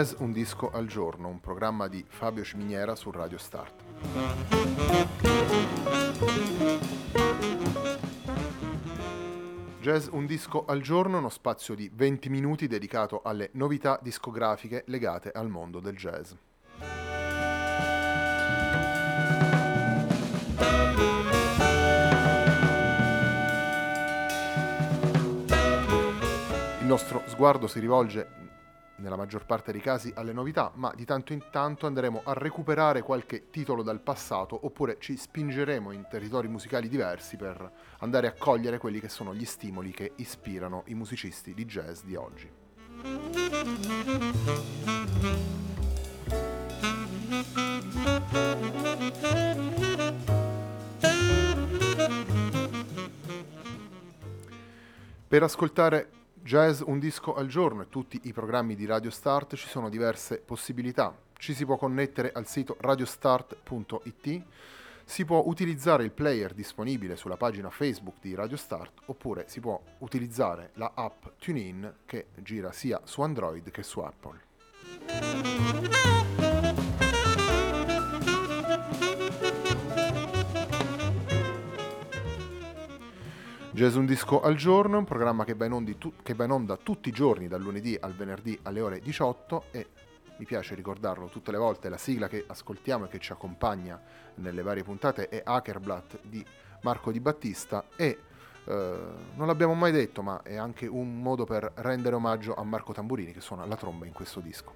Jazz Un disco al giorno, un programma di Fabio Ciminiera su Radio Start. Jazz Un disco al giorno, uno spazio di 20 minuti dedicato alle novità discografiche legate al mondo del jazz. Il nostro sguardo si rivolge nella maggior parte dei casi alle novità, ma di tanto in tanto andremo a recuperare qualche titolo dal passato oppure ci spingeremo in territori musicali diversi per andare a cogliere quelli che sono gli stimoli che ispirano i musicisti di jazz di oggi. Per ascoltare Jazz un disco al giorno e tutti i programmi di Radio Start ci sono diverse possibilità. Ci si può connettere al sito radiostart.it, si può utilizzare il player disponibile sulla pagina Facebook di Radio Start oppure si può utilizzare la app TuneIn che gira sia su Android che su Apple. Jazz Un Disco al Giorno, un programma che va, tu- che va in onda tutti i giorni, dal lunedì al venerdì alle ore 18 e mi piace ricordarlo tutte le volte, la sigla che ascoltiamo e che ci accompagna nelle varie puntate è Hackerblatt di Marco Di Battista e eh, non l'abbiamo mai detto, ma è anche un modo per rendere omaggio a Marco Tamburini che suona la tromba in questo disco.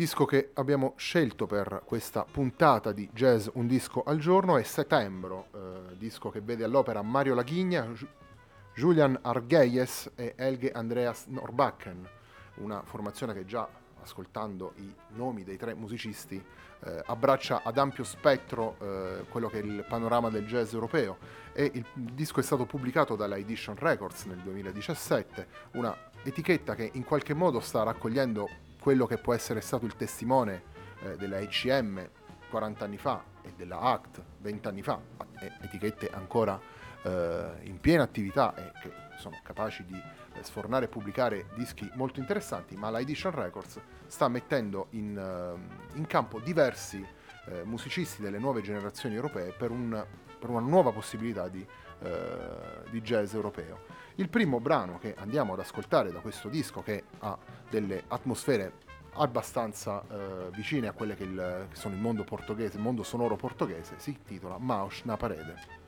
Disco che abbiamo scelto per questa puntata di Jazz Un disco al giorno è Setembro, eh, disco che vede all'opera Mario Laghigna, Julian Argeyes e Elge Andreas Norbacken, una formazione che già ascoltando i nomi dei tre musicisti eh, abbraccia ad ampio spettro eh, quello che è il panorama del jazz europeo. E il disco è stato pubblicato dalla Edition Records nel 2017, una etichetta che in qualche modo sta raccogliendo quello che può essere stato il testimone eh, della ECM 40 anni fa e della ACT 20 anni fa, etichette ancora eh, in piena attività e che sono capaci di eh, sfornare e pubblicare dischi molto interessanti, ma la Edition Records sta mettendo in, uh, in campo diversi uh, musicisti delle nuove generazioni europee per, un, per una nuova possibilità di, uh, di jazz europeo. Il primo brano che andiamo ad ascoltare da questo disco, che ha delle atmosfere abbastanza eh, vicine a quelle che, il, che, sono il mondo portoghese, il mondo sonoro portoghese, si intitola Maus na Parede.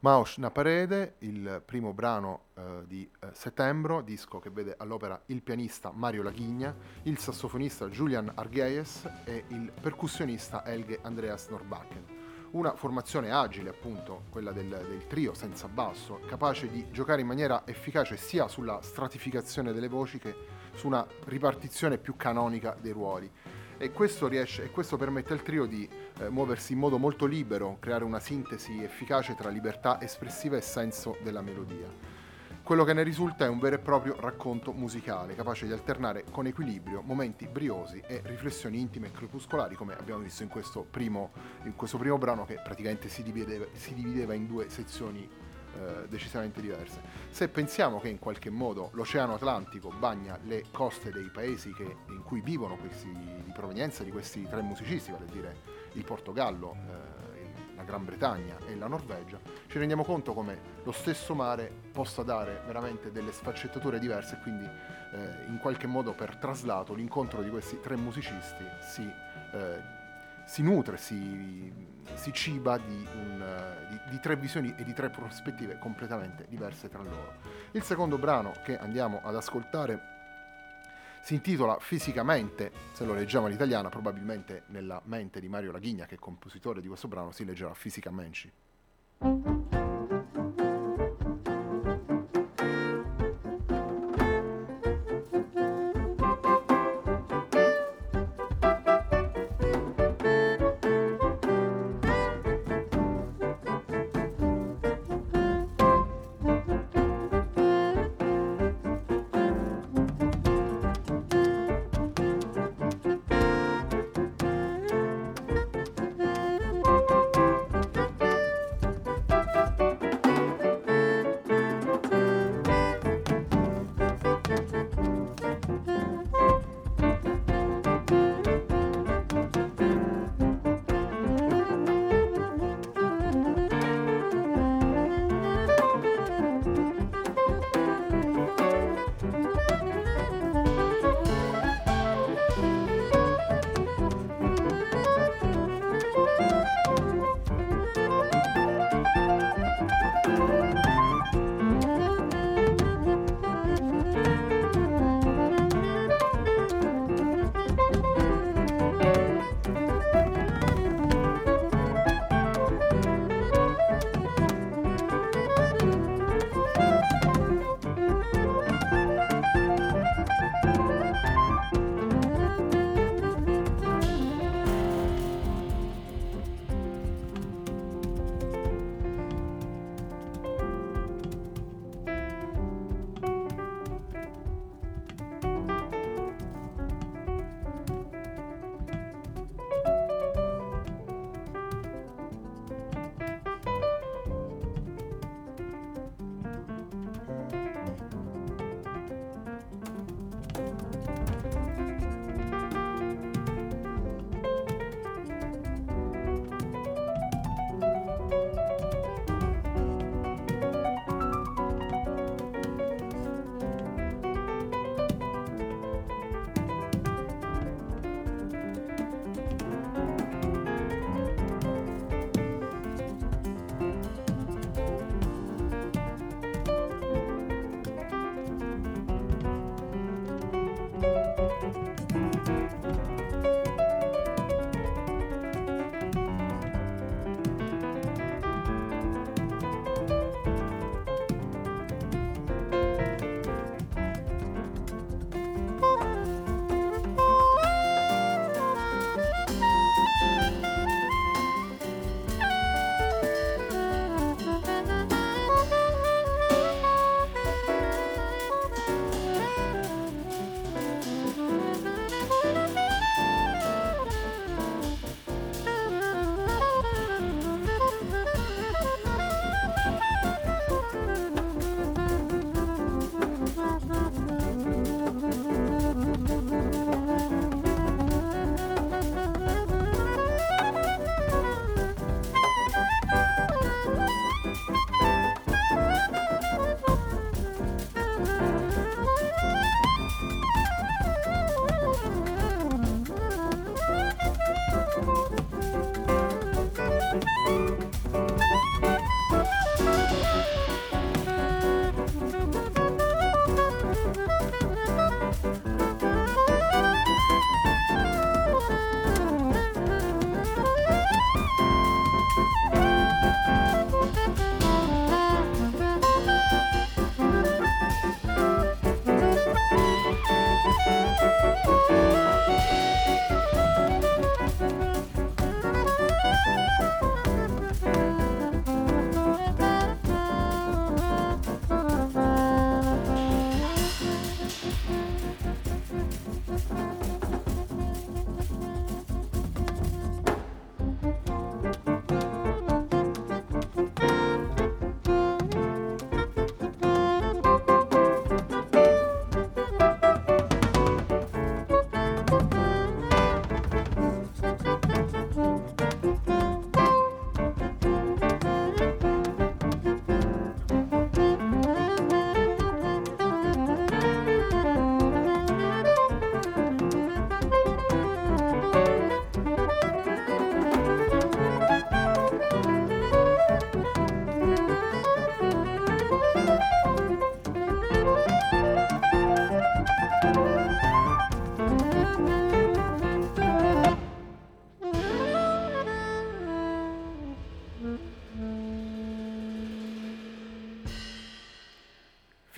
Maush na parede, il primo brano eh, di eh, settembre, disco che vede all'opera il pianista Mario Laghigna, il sassofonista Julian Argeyes e il percussionista Elge Andreas Norbakken. Una formazione agile, appunto, quella del, del trio senza basso, capace di giocare in maniera efficace sia sulla stratificazione delle voci che su una ripartizione più canonica dei ruoli e questo, riesce, e questo permette al trio di eh, muoversi in modo molto libero, creare una sintesi efficace tra libertà espressiva e senso della melodia. Quello che ne risulta è un vero e proprio racconto musicale, capace di alternare con equilibrio momenti briosi e riflessioni intime e crepuscolari, come abbiamo visto in questo primo, in questo primo brano che praticamente si divideva, si divideva in due sezioni eh, decisamente diverse. Se pensiamo che in qualche modo l'Oceano Atlantico bagna le coste dei paesi che, in cui vivono questi, di provenienza di questi tre musicisti, vale a dire il Portogallo, eh, la Gran Bretagna e la Norvegia, ci rendiamo conto come lo stesso mare possa dare veramente delle sfaccettature diverse e quindi eh, in qualche modo per traslato l'incontro di questi tre musicisti si eh, si nutre, si, si ciba di, un, di, di, tre visioni e di tre prospettive completamente diverse tra loro. Il secondo brano che andiamo ad ascoltare si intitola Fisicamente, se lo leggiamo all'italiana, probabilmente nella mente di Mario Laghigna, che è compositore di questo brano, si leggerà Fisicamente.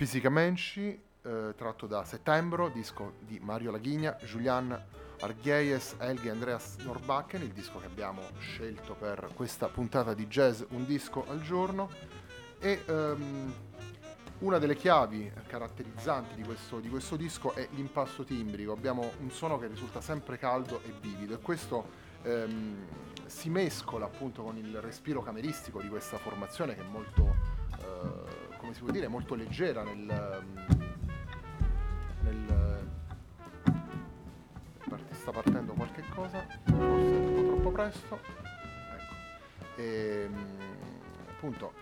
Fisicamente, eh, tratto da Settembre, disco di Mario Laghigna, Julian Argheies, Elge Andreas Norbakken, il disco che abbiamo scelto per questa puntata di jazz Un disco al giorno. E um, una delle chiavi caratterizzanti di questo, di questo, disco è l'impasto timbrico. Abbiamo un suono che risulta sempre caldo e vivido e questo um, si mescola appunto con il respiro cameristico di questa formazione che è molto, uh, come si può dire, molto leggera nel, nel sta partendo qualche cosa, forse un po' troppo presto. Ecco. E, ehm, appunto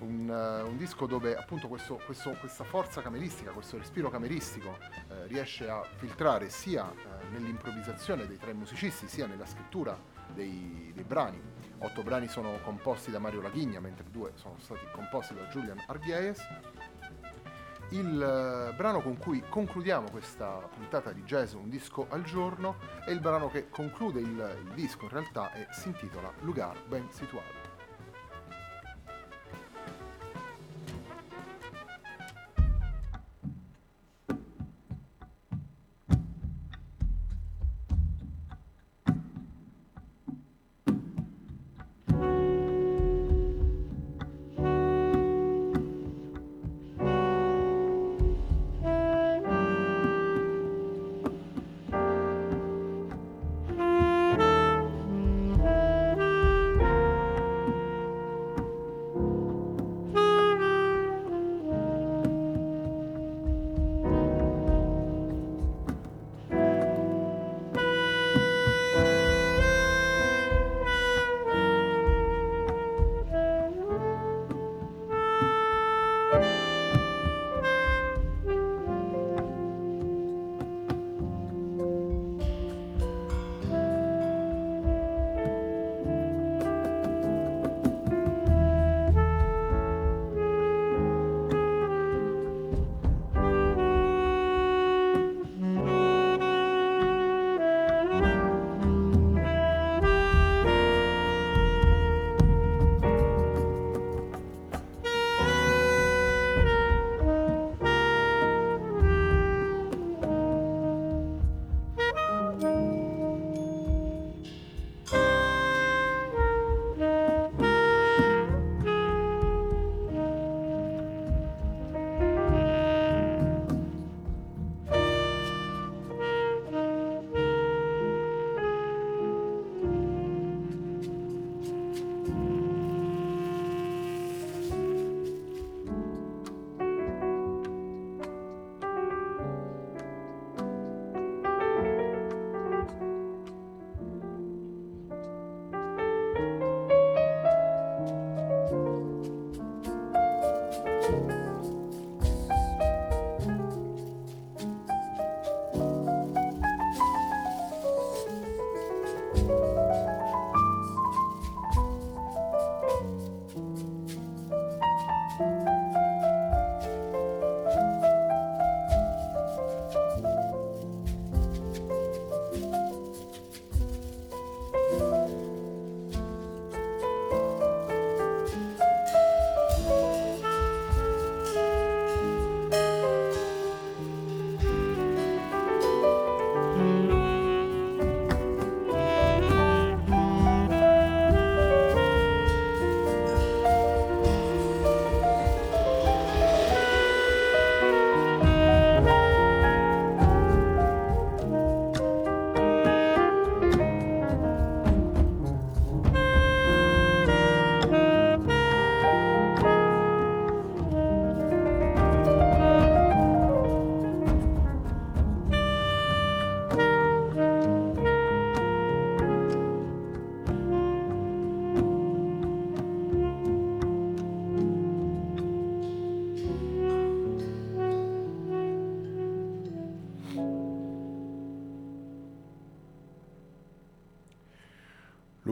un, uh, un, disco dove appunto questo, questo, questa forza cameristica, questo respiro cameristico eh, riesce a filtrare sia eh, nell'improvvisazione dei tre musicisti sia nella scrittura dei, dei, brani. Otto brani sono composti da Mario Laghigna, mentre due sono stati composti da Julian Arghies il eh, brano con cui concludiamo questa puntata di jazz Un disco al giorno è il brano che conclude il, il disco in realtà e si intitola Lugar ben situato.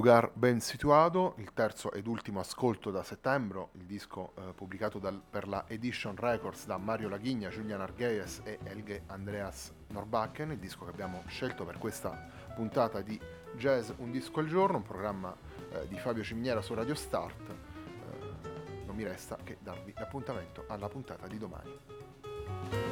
Lugar ben situato, il terzo ed ultimo ascolto da settembre, il disco eh, pubblicato dal, per la Edition Records da Mario Laghigna, Julian Argeies e Elge Andreas Norbakken, il disco che abbiamo scelto per questa puntata di Jazz Un disco al giorno, un programma eh, di Fabio Ciminiera su Radio Start. Eh, non mi resta che darvi l'appuntamento alla puntata di domani.